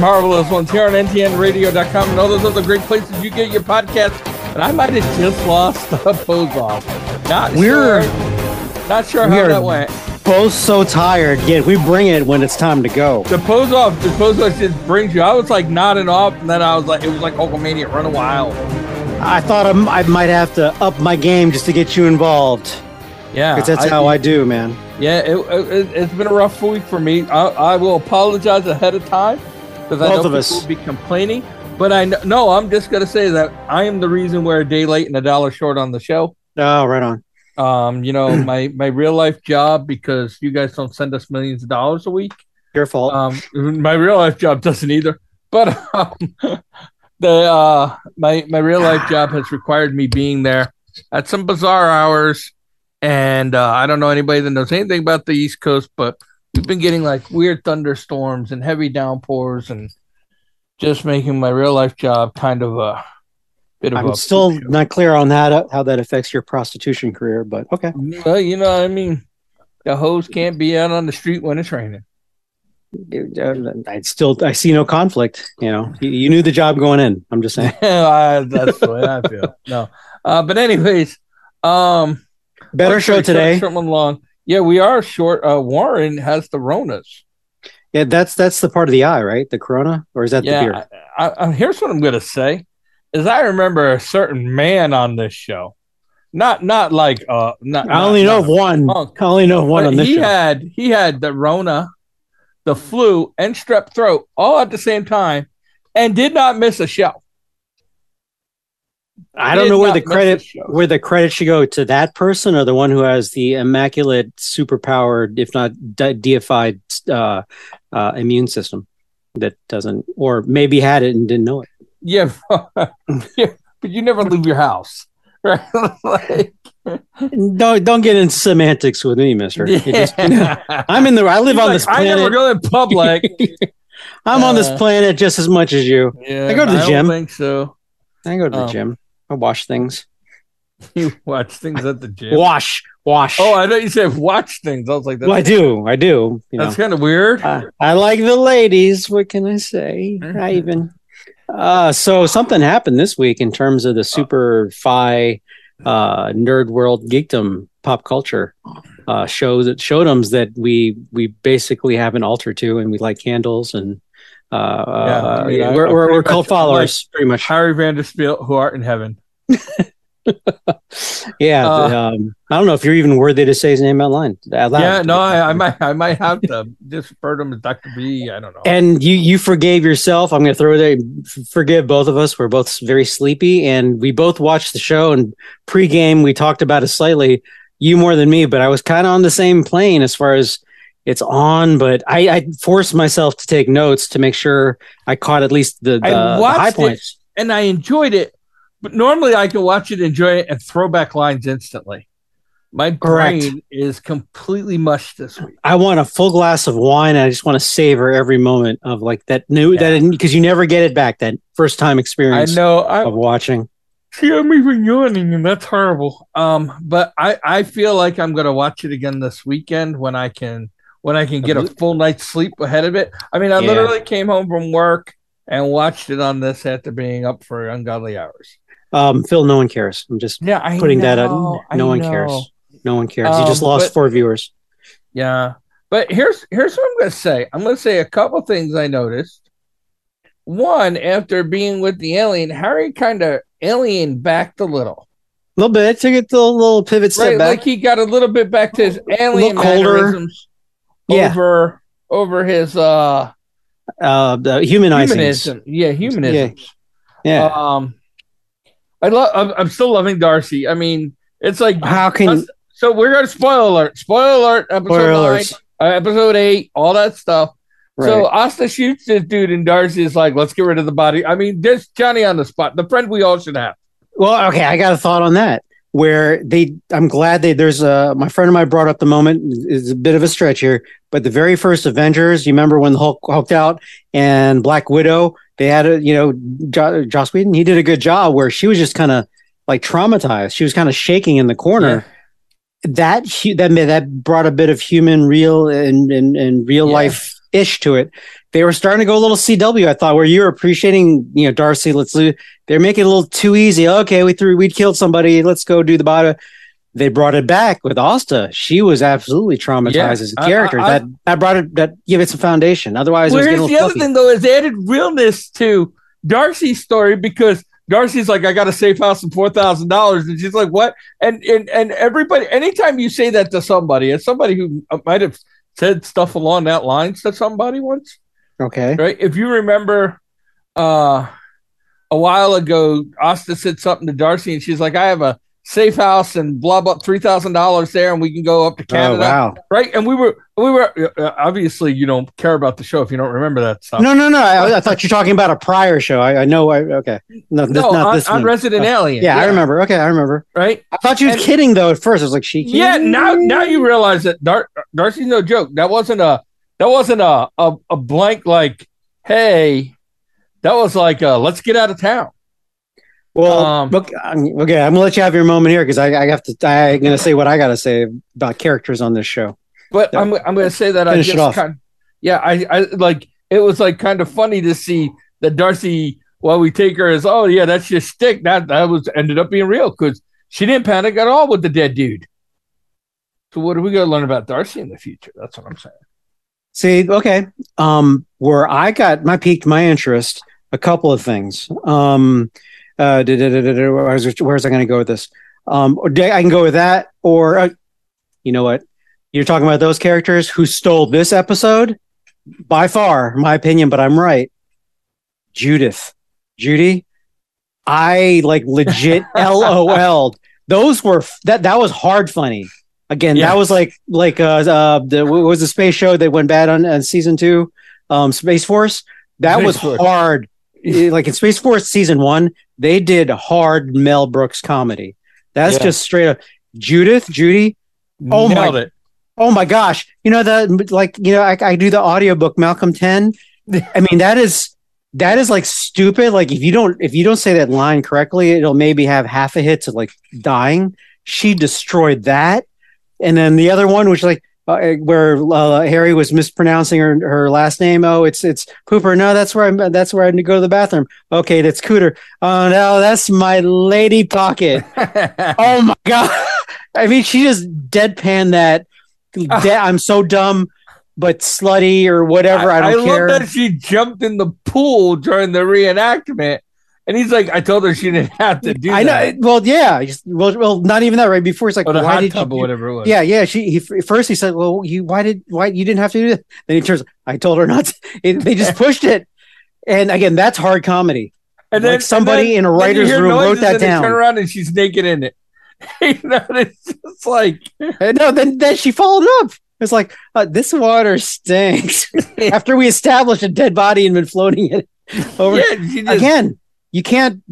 welcome to the Marvelous Ones here on NTNRadio.com and all those other great places you get your podcast. And I might have just lost the pose off. Not We're- sure, not sure how that went. Both so tired, yet we bring it when it's time to go. The pose off, the pose off just brings you. I was like nodding off, and then I was like, it was like Hulkamania run a while. I thought I'm, I might have to up my game just to get you involved. Yeah, Because that's how I do, man. Yeah, it, it, it's been a rough week for me. I, I will apologize ahead of time because I Both know of us. will be complaining. But I kn- no, I'm just gonna say that I am the reason we're a day late and a dollar short on the show. Oh, right on. Um, you know, my my real life job because you guys don't send us millions of dollars a week. Your fault. Um, my real life job doesn't either. But um, the uh, my my real life job has required me being there at some bizarre hours, and uh, I don't know anybody that knows anything about the East Coast, but we've been getting like weird thunderstorms and heavy downpours, and just making my real life job kind of a bit of I'm a still not clear on that how that affects your prostitution career, but okay. Well, you know, I mean, the hose can't be out on the street when it's raining. I still I see no conflict. You know, you, you knew the job going in. I'm just saying. That's the way I feel. No, uh, but anyways, um, Better show today. Something long. Yeah, we are short. Uh, Warren has the Ronas. Yeah, that's that's the part of the eye, right? The corona, or is that the beer? I, I, here's what I'm gonna say: is I remember a certain man on this show, not not like uh, not. I only not- know not of one. punk. I only know of one on this he show. had he had the Rona, the flu, and strep throat all at the same time, and did not miss a show. I don't know where the credit where the credit should go to that person or the one who has the immaculate, superpowered, if not de- deified, uh, uh, immune system that doesn't, or maybe had it and didn't know it. Yeah, yeah, but you never leave your house, right? like, Don't don't get into semantics with me, Mister. It just- I'm in the. I live He's on like, this I never planet. go in public. I'm on this Uh, planet just as much as you. yeah, I go to the don't gym. think so. I go to the Oh. gym. I wash things. You watch things at the gym. Wash, wash. Oh, I thought you said watch things. I was like, that's, well, I do. I do. You that's kind of weird. Uh, I like the ladies. What can I say? Mhm. I even. Uh, so something happened this week in terms of the super fi uh, nerd world geekdom pop culture uh, shows that showdoms that we we basically have an altar to and we like candles and uh, uh, I mean, I- we're, I we're, we're cult followers pretty much. Harry Vanderspeigle, who art in heaven. Yeah, uh, um, I don't know if you're even worthy to say his name out loud. Out loud. Yeah, no, I, I might, I might have to just refer to him as Doctor B. I don't know. And you you forgave yourself. I'm going to throw it. There. Forgive both of us. We're both very sleepy, and we both watched the show. And pregame, we talked about it slightly. You more than me, but I was kind of on the same plane as far as it's on. But I, I forced myself to take notes to make sure I caught at least the, the, I the high it. points. and I enjoyed it. But normally I can watch it, enjoy it, and throw back lines instantly. My Correct. brain is completely mushed this week. I want a full glass of wine. And I just want to savor every moment of like that new Yeah. that because you never get it back. That first time experience. I know. I of watching. see. I'm even yawning, and that's horrible. Um, but I I feel like I'm gonna watch it again this weekend when I can when I can get a full night's sleep ahead of it. I mean, I Yeah. literally came home from work and watched it on this after being up for ungodly hours. Um, Phil, no one cares. I'm just Yeah, I putting that know, out. I No one know. cares. No one cares. you Um, just lost but- four viewers. Yeah. But here's here's what I'm gonna say. I'm gonna say a couple things I noticed. One, after being with the alien, Harry kind of alien backed a little. A little bit. Took it to a little pivot step Right? back. Like he got a little bit back to his alien mannerisms Yeah. over over his uh uh, the humanizing. humanism. Yeah, humanism. Yeah. Um I love I'm, I'm still loving Darcy. I mean, it's like How can so we're gonna spoil alert. spoil alert, episode spoiler nine, uh, episode eight, all that stuff. So Right. Asta shoots this dude, and Darcy is like, "Let's get rid of the body." I mean, there's Johnny on the spot, the friend we all should have. Well, okay, I got a thought on that. Where they, I'm glad they. There's a my friend of mine brought up the moment is a bit of a stretch here, but the very first Avengers, you remember when the Hulk hulked out and Black Widow, they had a you know jo- Joss Whedon, he did a good job where she was just kind of like traumatized. She was kind of shaking in the corner. That that ma- that brought a bit of human, real and and, and real Yeah. life ish to it. they were starting to go a little CW. I thought where you were appreciating, you know, Darcy. Let's lose. they're making it a little too easy. Okay, we threw, we killed somebody. Let's go do the bottom. They brought it back with Asta. She was absolutely traumatized Yeah, as a character. I- I- that that brought it. That give it some foundation. Otherwise, it was Well, here's the little other thing though is added realness to Darcy's story because Darcy's like, I got a safe house and four thousand dollars, and she's like, what? And and and everybody, anytime you say that to somebody, as somebody who uh, might have said stuff along that lines to somebody once, Okay. right? If you remember, uh, a while ago, Asta said something to Darcy, and she's like, I have a safe house and blah blah three thousand dollars there, and we can go up to Oh Canada wow. right? And we were, we were uh, obviously you don't care about the show if you don't remember that stuff. No, no, no. I, I thought you're talking about a prior show. I, I know. I, okay. No, this, no, not on, this on one. Resident Alien. yeah, I remember. Okay, I remember. Right? I thought you was And- kidding though. At first, I was like, she. Yeah. Now, now you realize that Dar- Darcy's no joke. That wasn't a, that wasn't a, a, a blank like, hey, that was like, uh, let's get out of town. Well, Um, okay, I'm gonna let you have your moment here because I, I have to. I'm gonna say what I gotta say about characters on this show. But Yeah. I'm, I'm to say that I just kind, yeah, I, I like it was like kind of funny to see that Darcy. While we take her as, oh yeah, that's just stick. That that was ended up being real because she didn't panic at all with the dead dude. So what are we to learn about Darcy in the future? That's what I'm saying. See, okay, um, where I got my piqued my interest, a couple of things. Um, uh, where's, where's I going to go with this? Um, or I can go with that, or uh, you know what? You're talking about those characters who stole this episode by far, my opinion, but I'm right. Judith, Judy, I like legit LOL'd. Those were that that was hard funny. Again, Yeah. that was like like uh, uh the what was the space show that went bad on, on season two, um, Space Force. That Space was Force. hard. Like in Space Force season one, they did hard Mel Brooks comedy. That's Yeah. just straight up Judith, Judy. Oh my- it. Oh my gosh. You know the like you know I, I do the audiobook Malcolm 10. I mean that is that is like stupid. Like if you don't if you don't say that line correctly, it'll maybe have half a hit to like dying. She destroyed that. And then the other one which like uh, where uh, Harry was mispronouncing her, her last name. Oh, it's it's Pooper. No, that's where I'm. that's where I need to go to the bathroom. Okay, that's Cooter. Oh no, that's my lady pocket. Oh my god! I mean, she just deadpan that. de- I'm so dumb, but slutty or whatever. I, don't care. love that she jumped in the pool during the reenactment, and he's like, "I told her she didn't have to do I know. Well, yeah. Well, well, not even that. Right before, it's like, or the why hot did tub you? or whatever it was. Yeah, yeah. She he, first he said, "Well, you why did why you didn't have to do that?" Then he turns. I told her not. To. It, they just pushed it. And again, that's hard comedy. and like somebody in a writer's room wrote that and down. Turn around and she's naked in it. you know, it's just like And no, then then she followed up. It's like uh, this water stinks. After we established a dead body and been floating it over yeah, just, again you can't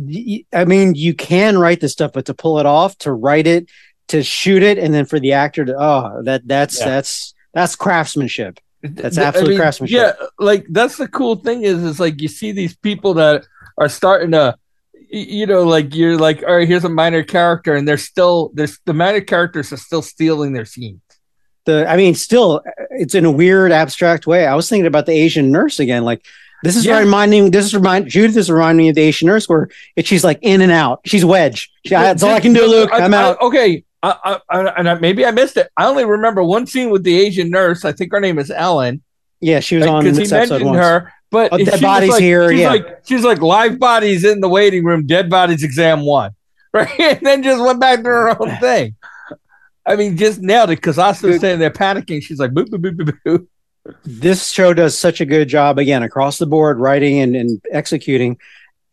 i mean you can write this stuff but to pull it off to write it to shoot it and then for the actor to oh that that's Yeah. that's that's craftsmanship That's th- absolute craftsmanship. Yeah, like that's the cool thing is, is like you see these people that are starting to, you know, like you're like, all right, here's a minor character, and they're still there's the minor characters are still stealing their scenes. the i mean still it's in a weird abstract way i was thinking about the asian nurse again like this is Yeah. reminding this is remind judith is reminding me of the asian nurse where it, she's like in and out she's wedge She- that's all i can do luke I- i'm I- out okay, I, I, I, and I, maybe I missed it. I only remember one scene with the Asian nurse. I think her name is Ellen. yeah she was on because he mentioned once her. But Oh, dead bodies like- here, She's yeah. like she's like live bodies in the waiting room, dead bodies exam one, right? And then just went back to her own thing. I mean, just nailed it because Asta was standing there panicking. She's like, boo, boo, boo, boo, boo. This show does such a good job again across the board writing and, and executing.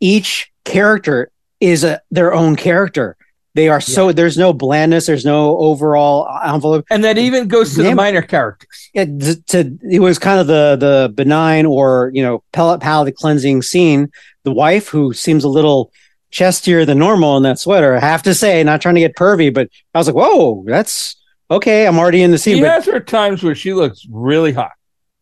Each character is a their own character. They are so there's no blandness there's no overall envelope. And that even goes to the minor characters. it, to, it was kind of the the benign or you know pellet palate cleansing scene. The wife who seems a little chestier than normal in that sweater i have to say not trying to get pervy but i was like whoa that's okay i'm already in the scene She but has her times where she looks really hot.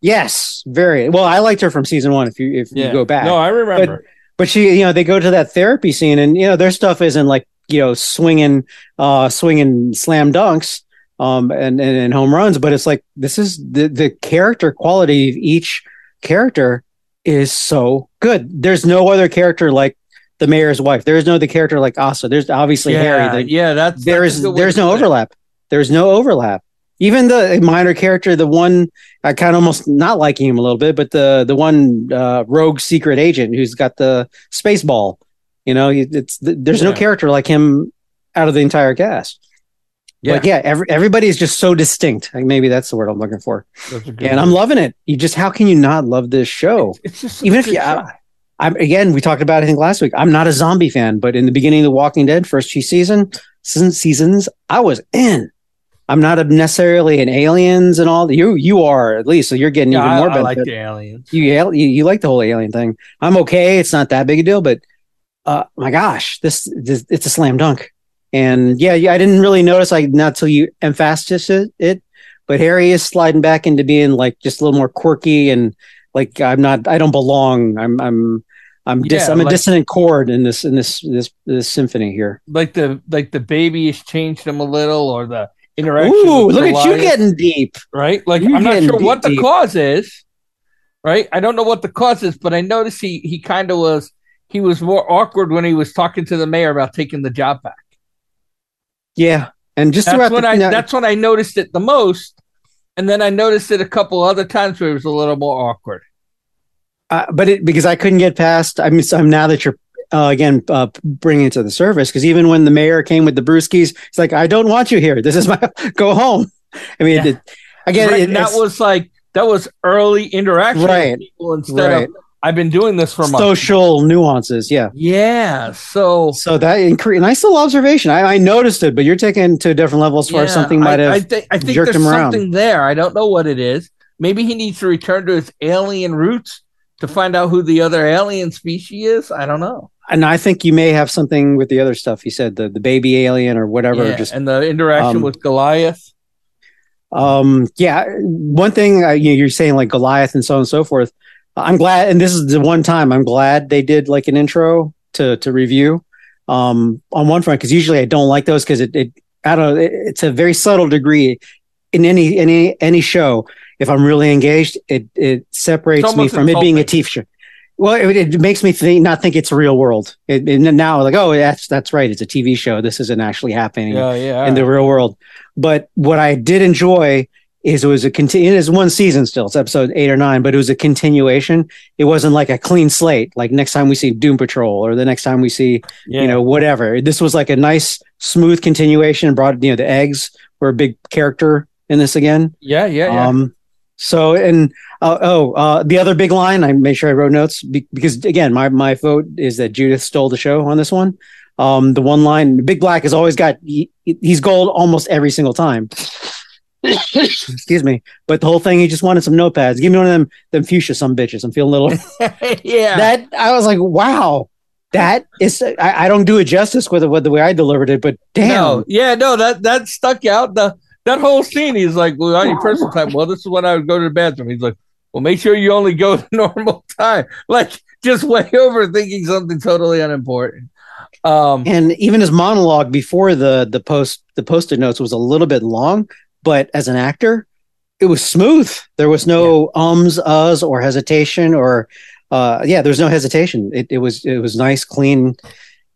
Yes very well i liked her from season one if you if you go back No, I remember. but she you know they go to that therapy scene and you know their stuff isn't like you know swinging uh swinging slam dunks um and, and and home runs but it's like this is the the character quality of each character is so good. There's no other character like the mayor's wife. There is no other character like Asa. There's obviously yeah, Harry. The, yeah, that's there that's is there's no overlap. There's no overlap. Even the minor character, the one I kind of almost not liking him a little bit, but the the one uh, rogue secret agent who's got the space ball. You know, it's there's no Yeah. character like him out of the entire cast. Yeah, But yeah, every, everybody is just so distinct. Like maybe that's the word I'm looking for. that's a good And I'm loving it. You just how can you not love this show? It's just even if you- show. I'm again, we talked about it I think last week. I'm not a zombie fan, but in the beginning of The Walking Dead, first two season seasons, I was in. I'm not a, necessarily an aliens and all. You you are at least, so you're getting yeah, even I, more I like the aliens. you, you you like the whole alien thing. I'm okay. It's not that big a deal, but uh, my gosh, this, this it's a slam dunk. And yeah, yeah, I didn't really notice like not till you emphasized it, it. But Harry is sliding back into being like just a little more quirky and like I'm not. I don't belong. I'm I'm I'm dis, Yeah, I'm a like- dissonant chord in this in this this this symphony here. Like the like the baby has changed him a little, or the interaction. Ooh, look at you getting deep. right. Like you I'm not sure what the deep. cause is. Right, I don't know what the cause is, but I noticed he he kind of was he was more awkward when he was talking to the mayor about taking the job back. Yeah, and just That's when the, I now- that's when I noticed it the most, and then I noticed it a couple other times where it was a little more awkward. uh, but it because I couldn't get past. I mean, so I'm now that you're uh, again uh, bringing it to the surface. Because even when the mayor came with the brewskis, it's like I don't want you here. This is my go home. I mean, Yeah. it, again, Right, it, that was like that was early interaction Right, instead right. of I've been doing this for months. social nuances. Yeah. Yeah, so So that incre- nice little observation. I, I noticed it, but you're taking it to a different level as far as something might I, have. I, think I think jerked there's him around. something there. I don't know what it is. Maybe he needs to return to his alien roots to find out who the other alien species is. I don't know. And I think you may have something with the other stuff he said, the the baby alien or whatever. Yeah, Just and the interaction um, with Goliath. Um, yeah, one thing uh, you, you're saying like Goliath and so on and so forth. I'm glad, and this is the one time I'm glad they did like an intro to to review. Um, on one front, because usually I don't like those because it, it I don't it, it's a very subtle degree in any any any show. If I'm really engaged, it it separates me from it being a. TV show. Well, it, it makes me think, not think it's real world. It, and now like, oh, that's that's right, it's a TV show. This isn't actually happening Yeah, yeah. in the real world. But what I did enjoy is it was a continu- it is one season still. It's episode eight or nine, but it was a continuation. It wasn't like a clean slate. Like next time we see Doom Patrol or the next time we see, yeah. you know, whatever. This was like a nice, smooth continuation. Brought, you know, the eggs were a big character in this again. yeah, yeah, yeah. Um, so and uh, oh, uh, the other big line. I made sure I wrote notes be- because again, my my vote is that Judith stole the show on this one. Um, the one line, Big Black has always got he, he's gold almost every single time. Excuse me, but the whole thing, he just wanted some notepads. Give me one of them, them fuchsia, some bitches. I'm feeling a little yeah. that. I was like, wow, that is. I, I don't do it justice with, it, with the way I delivered it, but damn, No, yeah, no, that that stuck out. The that whole scene, he's like, "Well, on your personal time, well, this is when I would go to the bathroom." He's like, "Well, make sure you only go to normal time." Like, just way over thinking something totally unimportant. Um, and even his monologue before the the post the post-it notes was a little bit long but as an actor it was smooth there was no ums uhs or hesitation or uh yeah there's no hesitation it, it was it was nice clean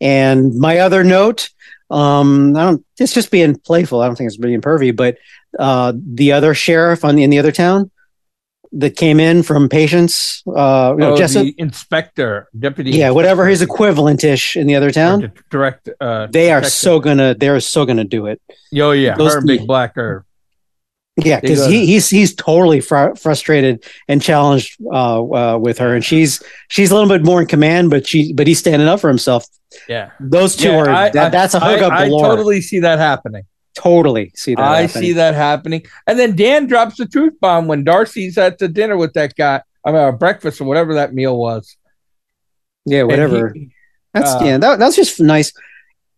and my other note um i don't it's just being playful i don't think it's being pervy but uh the other sheriff on the in the other town that came in from patients uh you know, oh, Jessup, the inspector, deputy, yeah whatever his equivalent ish in the other town direct. Uh, they are so gonna they're so gonna do it Oh yeah, those- her Big Black are. Yeah because he, he's he's totally fr- frustrated and challenged uh, uh with her and she's she's a little bit more in command but she but he's standing up for himself Yeah, those two Yeah, are I- that, I- that's a hookup I galore. totally see that happening. totally see that I happening. see that happening. And then Dan drops the truth bomb when Darcy's at the dinner with that guy. I mean, breakfast or whatever that meal was. yeah whatever he- That's Uh, yeah, that, that's just nice.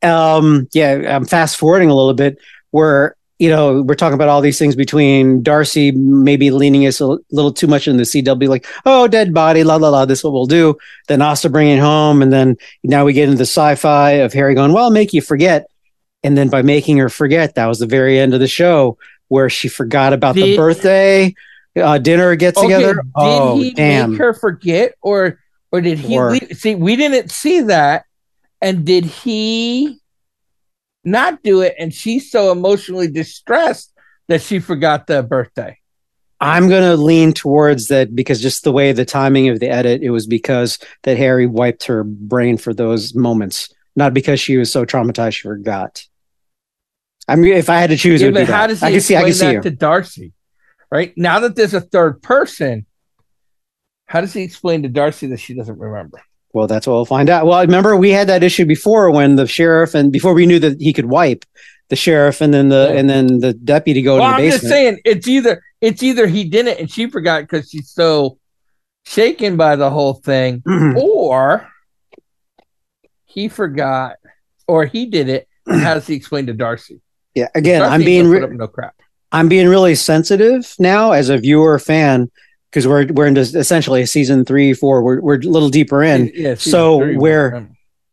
Um, yeah, I'm fast forwarding a little bit where you know we're talking about all these things between Darcy maybe leaning us a little too much in the CW, like oh dead body, la la la, this is what we'll do. Then Asta bringing it home, and then now we get into the sci-fi of Harry going, well, I'll make you forget, and then by making her forget, that was the very end of the show where she forgot about the, The- birthday. uh, dinner get Okay, together. did oh, he damn! make her forget, or or did he Or- leave? see? We didn't see that, and did he not do it? And she's so emotionally distressed that she forgot the birthday. I'm gonna lean towards that because just the way the timing of the edit, it was because that Harry wiped her brain for those moments, not because she was so traumatized she forgot. I mean, if I had to choose, it Yeah, but how that. does he I can see. I explain can see that to Darcy? Right now that there's a third person, how does he explain to Darcy that she doesn't remember? Well, that's what we'll find out. Well, I remember we had that issue before when the sheriff and before we knew that he could wipe the sheriff and then the Yeah. and then the deputy go well, to I'm the just basement. saying it's either it's either he didn't and she forgot because she's so shaken by the whole thing, or he forgot, or he did it. How does he explain to Darcy? yeah, again, Darcy I'm being re- no crap. I'm being really sensitive now as a viewer fan because we're we're into essentially season three, four. We're we're a little deeper in. Yeah, so three, where-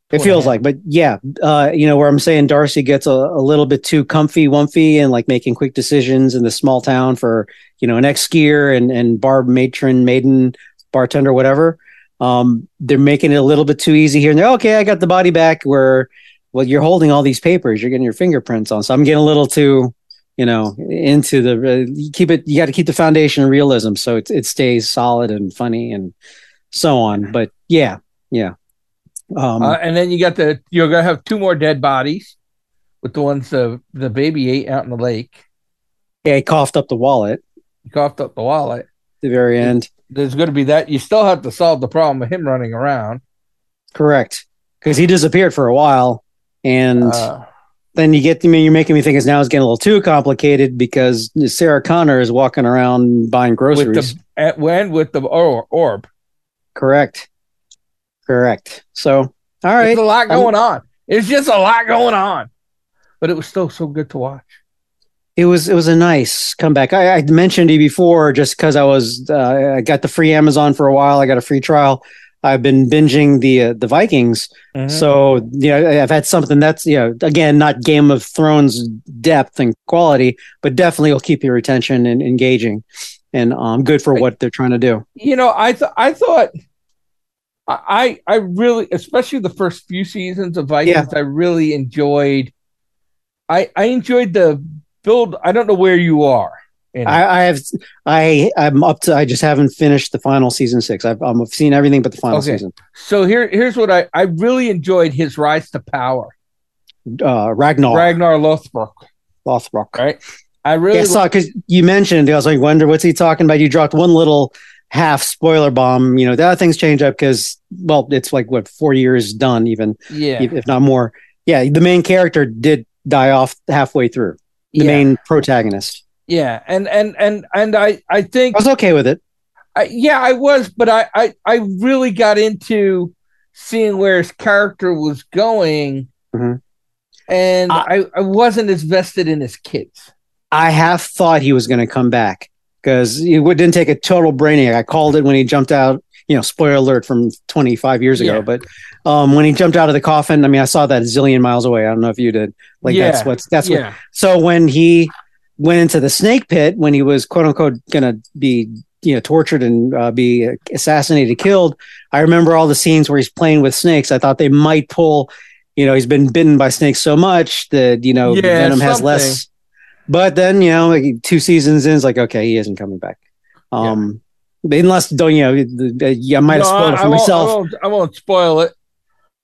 It feels like, but yeah, uh, you know, where I'm saying Darcy gets a, a little bit too comfy, wumpy, and like making quick decisions in the small town for you know an ex skier and and Barb matron, maiden, bartender, whatever. Um, they're making it a little bit too easy here, and they're okay. I got the body back. Where well, you're holding all these papers, you're getting your fingerprints on. So I'm getting a little too, you know, into the uh, keep it. You got to keep the foundation of realism so it it stays solid and funny and so on. But yeah, yeah. Um, Uh, and then you got the you're gonna have two more dead bodies with the ones the the baby ate out in the lake. yeah, he coughed up the wallet. He coughed up the wallet. the very end. There's going to be that. You still have to solve the problem of him running around. Correct. Because he disappeared for a while. And Uh, then you get to me, you're making me think it's now it's getting a little too complicated because Sarah Connor is walking around buying groceries. with the at when with the or, orb. Correct. Correct. So, all right. There's a lot going on. It's just a lot going on. But it was still so good to watch. It was it was a nice comeback. I, I mentioned you before just because I was uh, I got the free Amazon for a while. I got a free trial. I've been binging the uh, the Vikings. Mm-hmm. So you know, I've had something that's you know, again, not Game of Thrones depth and quality, but definitely will keep your attention and engaging, and um, good for what they're trying to do. you know, I th- I thought I I really, especially the first few seasons of Vikings, I really enjoyed. I I enjoyed the build. I don't know where you are. I, I have, I I'm up to. I just haven't finished the final season six. I've um, I've seen everything but the final Okay. season. so here here's what I I really enjoyed his rise to power. Uh, Ragnar Ragnar Lothbrok, Lothbrok. right? I really Yeah, I saw because you mentioned. I was like, wonder what's he talking about. You dropped one little half spoiler bomb. You know, the other things change up because well, it's like what four years done, even yeah if if not more. Yeah, the main character did die off halfway through. The yeah, main protagonist. Yeah and and and and I I think I was okay with it. I, yeah, I was, but I, I I really got into seeing where his character was going, Mhm. and I- I, I wasn't as vested in his kids. I half thought he was going to come back because it didn't take a total brainiac. I called it when he jumped out. You know, spoiler alert from 25 years ago. Yeah. But um, when he jumped out of the coffin, I mean, I saw that a zillion miles away. I don't know if you did. Like that's Yeah. what's that's what yeah, So when he went into the snake pit, when he was quote unquote going to be you know tortured and uh, be assassinated, killed, I remember all the scenes where he's playing with snakes. I thought they might pull, you know, he's been bitten by snakes so much that you know Yeah, venom has less. But then you know, like, two seasons in, it's like okay, he isn't coming back. Um, unless don't you know, yeah, I might have No, spoiled it for I myself. I won't, I won't spoil it.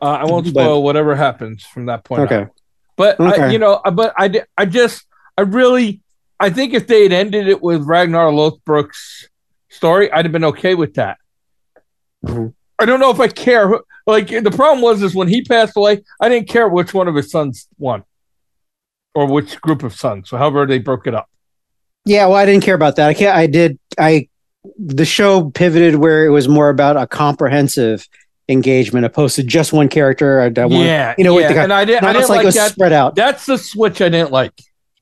Uh, I won't But- spoil whatever happens from that point. Okay. on. but I, you know, uh, but I, I just, I really, I think if they had ended it with Ragnar Lothbrok's story, I'd have been okay with that. Mhm. I don't know if I care. Like the problem was is when he passed away, I didn't care which one of his sons won, or which group of sons. So however they broke it up. Yeah, well, I didn't care about that. I can't. I did. I the show pivoted where it was more about a comprehensive engagement opposed to just one character. I, I want, yeah, you know, with yeah. and I didn't, I didn't like, like, that. spread out. That's the switch I didn't like.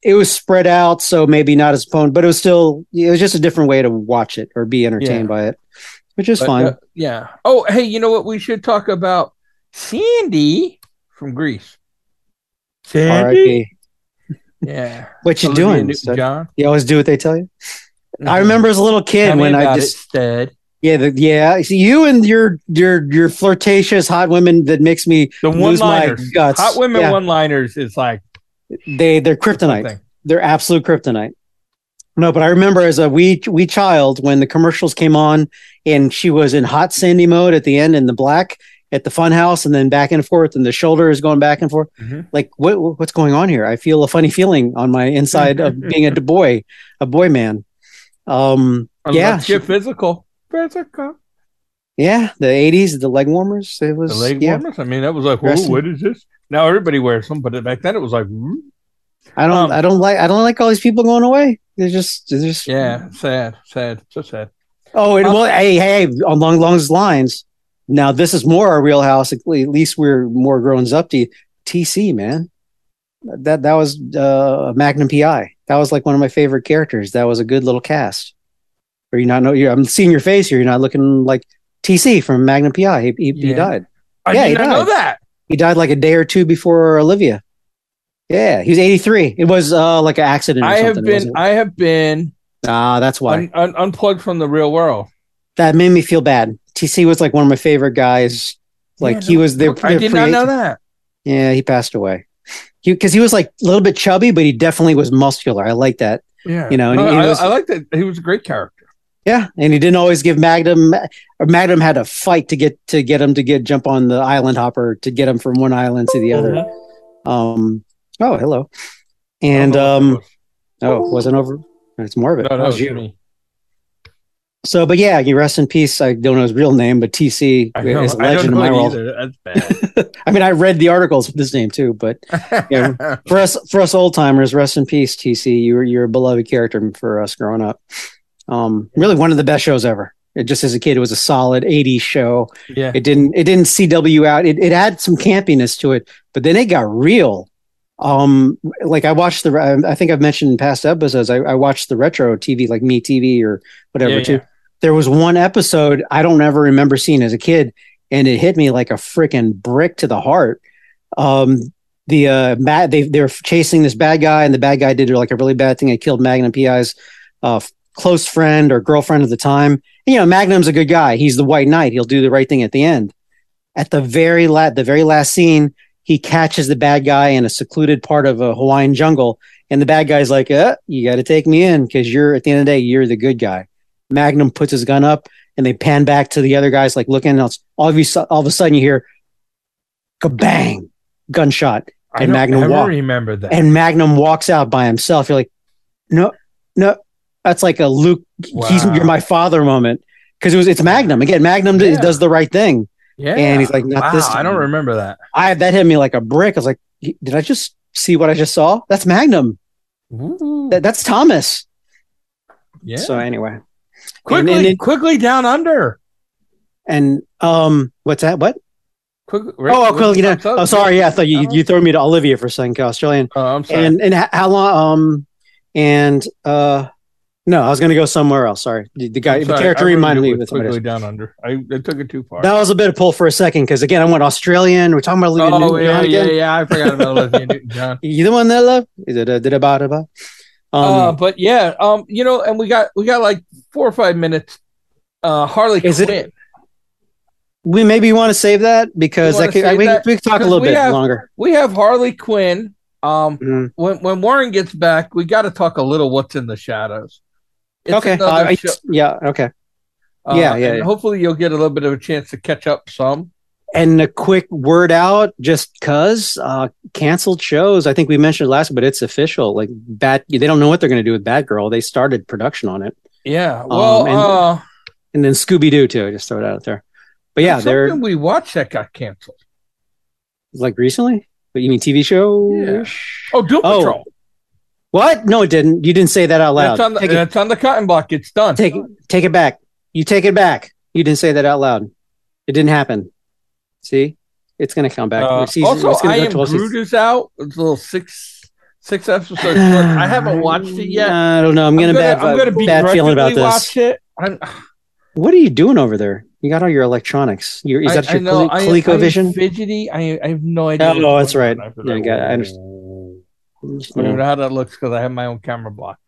It was spread out, so maybe not as fun, but it was still. It was just a different way to watch it or be entertained Yeah. by it, which is But, fine. uh, yeah. Oh, hey, you know what? We should talk about Sandy from Grease. Sandy. R.I.P. Yeah. What you Olivia doing? Newton-John. You always do what they tell you. I remember as a little kid Tell when I just it, yeah the, yeah see you and your your your flirtatious hot women that makes me The lose my one-liners. guts. Hot women Yeah. one-liners is like they they're kryptonite. something. they're absolute kryptonite. No, but I remember as a wee wee child when the commercials came on and she was in hot Sandy mode at the end in the black at the fun house and then back and forth and the shoulder is going back and forth. Mhm. Like what what's going on here? I feel a funny feeling on my inside of being a boy, a boy man. Um yeah, get physical. Physical. Yeah, the 80s, the leg warmers, it was The leg yeah. warmers. I mean, that was like, what is this?" Now everybody wears them, but back then it was like, "Ooh." I don't Um, I don't like I don't like all these people going away. They're just they're just yeah, sad, sad, so sad. Oh, and Um, well, hey, hey, along along those lines. Now, this is more our real house. At least we're more grown up to TC, man. That that was uh, Magnum PI. That was like one of my favorite characters. That was a good little cast. Or you not know? You're, I'm seeing your face here. You're not looking like TC from Magnum PI. He, he, he Yeah. died. I Yeah, did not know that. He died like a day or two before Olivia. Yeah, he was 83. It was uh, like an accident. Or I have been. I have been Ah, that's why. un, un, unplugged from the real world. that made me feel bad. TC was like one of my favorite guys. Like Yeah, he no, was there. I did not know that. Yeah, he passed away. He because he was like a little bit chubby, but he definitely was muscular. I like that. Yeah, You know, and No, he I, was- I like that. He was a great character. Yeah, and he didn't always give Magnum. Magnum had to fight to get to get him to get jump on the island hopper to get him from one island to the other. Mhm. Um. Oh, hello. And know what um. that was. Oh, wasn't over. It's more of it. no, That that was was you. me. So, but yeah, you rest in peace. I don't know his real name, but TC I, know, is a legend don't in my world. either. That's bad. I mean, I read the articles with his name too, but Yeah. for us for us old timers, rest in peace, TC. You were you're a beloved character for us growing up. Um, really one of the best shows ever. It just as a kid, it was a solid 80s show. yeah, It didn't it didn't CW out. It it had some campiness to it, but then it got real. Um, like I watched the I think I've mentioned in past episodes, I, I watched the retro TV, like Me TV or whatever Yeah, too. yeah. There was one episode I don't ever remember seeing as a kid, and it hit me like a freaking brick to the heart. Um, the uh, bad they they were chasing this bad guy, and the bad guy did like a really bad thing. It killed Magnum PI's uh, close friend or girlfriend at the time. And, you know, Magnum's a good guy. He's the White Knight. He'll do the right thing at the end. At the very last, the very last scene, he catches the bad guy in a secluded part of a Hawaiian jungle, and the bad guy's like, uh, "You got to take me in because you're at the end of the day, you're the good guy." Magnum puts his gun up, and they pan back to the other guys, like looking. It's- all of you, all of a sudden, you hear, "Kabang!" gunshot, and Magnum ever walk- remember that. and Magnum walks out by himself. You're like, no, no, that's like a Luke. He's you're my father moment because it was it's Magnum again. Magnum Yeah. does the right thing. yeah, and he's like, not wow, this I don't remember that. I that hit me like a brick. I was like, did I just see what I just saw? That's Magnum. That, that's Thomas. yeah, So anyway, quickly, and it- quickly down under. and um, what's that? What? Quick, Oh, oh, cool, you know, oh, sorry. Yeah, I thought you you threw me to Olivia for a second, Australian. Oh, I'm sorry. And and how long? Um, and uh, no, I was gonna go somewhere else. Sorry, the, the guy, I'm the character reminded me of somebody down under. I, I took it too far. That was a bit of pull for a second because again, I went Australian. We're talking about Olivia oh Newton yeah, John yeah, again. yeah. I forgot about Olivia Newton-John. You the one that love? Is it a did about about? uh, Um, but yeah, um, you know, and we got we got like four or five minutes. Uh, Harley Is it- Quinn. we maybe want to save that because I could, I, we, that? we could talk a little bit have- longer. We have Harley Quinn. Um, Mhm. when when Warren gets back, we got to talk a little what's in the shadows. It's Okay. Uh, I- yeah. Okay. uh, yeah, yeah, and yeah. Hopefully, you'll get a little bit of a chance to catch up some. And a quick word out, just cause uh, canceled shows. I think we mentioned it last, but it's official. Like Bat, they don't know what they're going to do with Batgirl. They started production on it, Yeah. Well, Um, and- uh, and then Scooby Doo too. Just throw it out there. But yeah, something we watched that got canceled. like recently. But you mean TV show? Yeah. Oh, Doom Oh, Patrol. What? No, it didn't. You didn't say that out loud. It's on the take, it, on the cutting block. It's done. take. Take it back. You take it back. You didn't say that out loud. It didn't happen. See, it's going to come back. Uh, Season- also, it's gonna I am 12. Groot is out. It's a little six six episodes. I haven't watched it yet. I don't know. I'm, getting gonna, bad. I'm gonna be bad feeling about this. watch it. I'm, What are you doing over there? You got all your electronics. Your, is I- that I your know, I- ColecoVision? I fidgety. I, I have no idea. Oh, no, that's right. Yeah, I got. I understand. I don't know how that looks because I have my own camera blocked.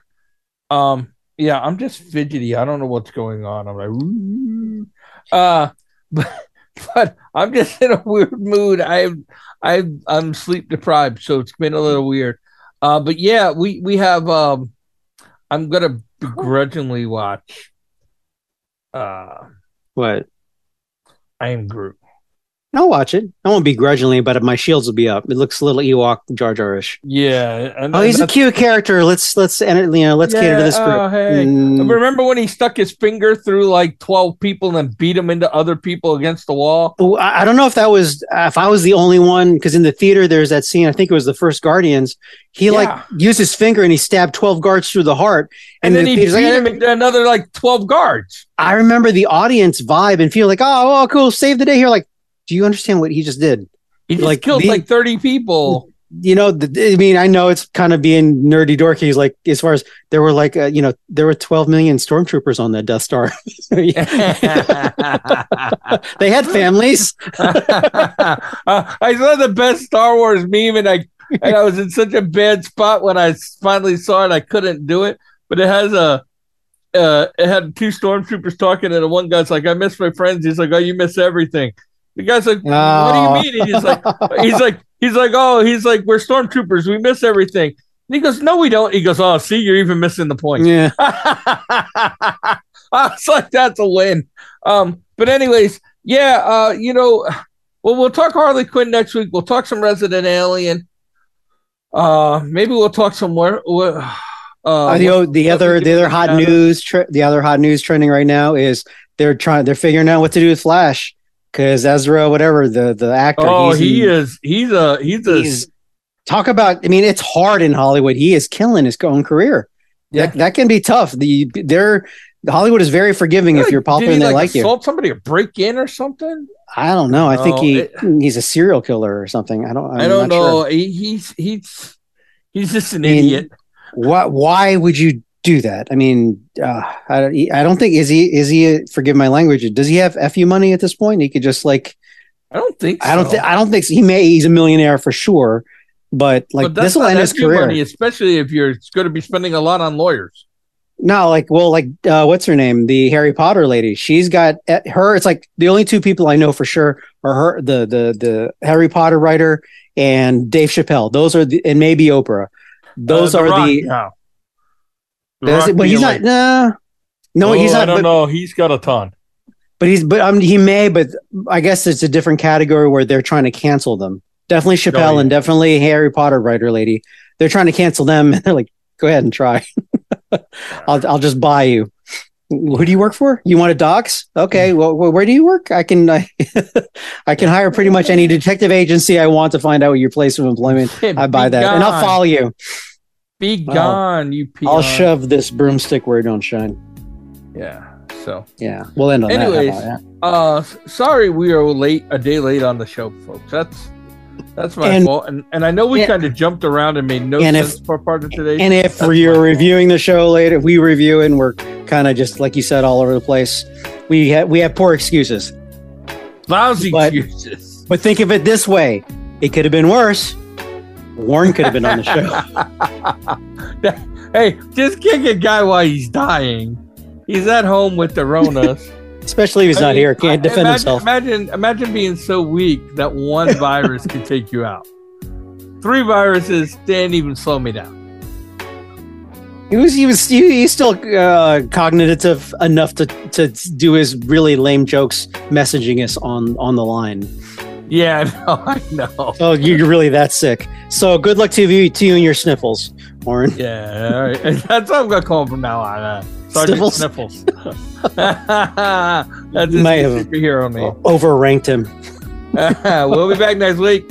Um, yeah, I'm just fidgety. I don't know what's going on. I'm like, "Ooh." uh, but, but I'm just in a weird mood. I I I'm sleep deprived, so it's been a little weird. Uh, but yeah, we we have. Um, I'm gonna begrudgingly watch. Uh, What? I am Groot. I'll watch it. I won't begrudgingly, but my shields will be up. It looks a little Ewok Jar Jarish. Yeah, and, Oh, and he's a cute character. Let's let's and you know let's cater to this group. oh, hey. Mm, Remember when he stuck his finger through like twelve people and then beat them into other people against the wall? oh, I I don't know if that was uh, if I was the only one because in the theater there's that scene. I think it was the first Guardians. He like used his finger and he stabbed twelve guards through the heart. And, then the he beat like, him into another like twelve guards. I remember the audience vibe and feel like, oh, oh, cool, save the day here. Like, do you understand what he just did? He just Like, killed the- like thirty people. You know, the, I mean, I know it's kind of being nerdy dorky. He's like, as far as there were like, uh, you know, there were 12 million stormtroopers on that Death Star. Yeah. They had families. uh, I saw the best Star Wars meme, and I and I was in such a bad spot when I finally saw it. I couldn't do it, but it has a. Uh, it had two stormtroopers talking, and the one guy's like, "I miss my friends." He's like, "Oh, you miss everything." The guy's like, "What do you mean?" And he's like, "He's like, he's like, oh, he's like, we're stormtroopers. We miss everything." And he goes, "No, we don't." He goes, "Oh, see, you're even missing the point." Yeah. I was like, that's a win. Um, but anyways, yeah, uh, you know, well, we'll talk Harley Quinn next week. We'll talk some Resident Alien. Uh, maybe we'll talk some more. Uh, Uh, the, o- the other the other hot news tre- the other hot news trending right now is they're trying they're figuring out what to do with Flash because Ezra whatever the the actor oh, he is. He's a. He's a. he's talk about I mean it's hard in Hollywood he is killing his own career Yeah. that, that can be tough the they're Hollywood is very forgiving if you're popular and they like you assault somebody or break in or something? I don't know I think he it- he's a serial killer or something I don't I'm I don't not know. sure. He, he's he's he's just an I mean, idiot. What? why would you do that I mean uh, I don't I don't think is he is he forgive my language does he have fu money at this point he could just like I don't think. I don't so. think I don't think so. he may he's a millionaire for sure, but like this will end his career. money, especially if you're going to be spending a lot on lawyers. No, like well, like uh, what's her name? The Harry Potter lady. She's got at her. It's like the only two people I know for sure are her, the the the Harry Potter writer and Dave Chappelle. Those are the and maybe Oprah. Those Uh, are Rock, the. Does Rock it- but he's not. like, Nah, no, "Oh, he's I not. don't But, know. He's got a ton. but he's but um, he may. But I guess it's a different category where they're trying to cancel them. Definitely Chappelle Oh, yeah. and definitely Harry Potter writer lady. They're trying to cancel them. And they're like, go ahead and try. I'll I'll just buy you. Who do you work for? You want a docs? Okay. Well, where do you work? I can I, I can hire pretty much any detective agency I want to find out your place of employment. I buy that, and I'll follow you. Be gone, you peon. I'll shove this broomstick where it don't shine. Yeah. So, Yeah, we'll end on Anyways, that. About uh, sorry we are late, a day late on the show, folks. That's that's my And- fault, and and I know we kind of jumped around and made no And if- sense for part of today. And if you're reviewing the show later, we review and we're kind of just like you said, all over the place. We have we have poor excuses. Lousy but- excuses. But think of it this way: it could have been worse. Warren could have been on the show. hey, just kick a guy while he's dying. He's at home with the Rona. Especially if he's I not mean, here, can't I- defend imagine, himself. Imagine, imagine being so weak that one virus could take you out. Three viruses didn't even slow me down. He was he was he, he's still uh, cognitive enough to to do his really lame jokes, messaging us on on the line. Yeah, no, I know. Oh, you're really that sick. So good luck to you to you and your sniffles, Warren. Yeah, all right. That's what I'm gonna call him from now on. Uh, Sergeant Sniffles? Sniffles. That's his May have- superhero name. Overranked him. we'll be back next week.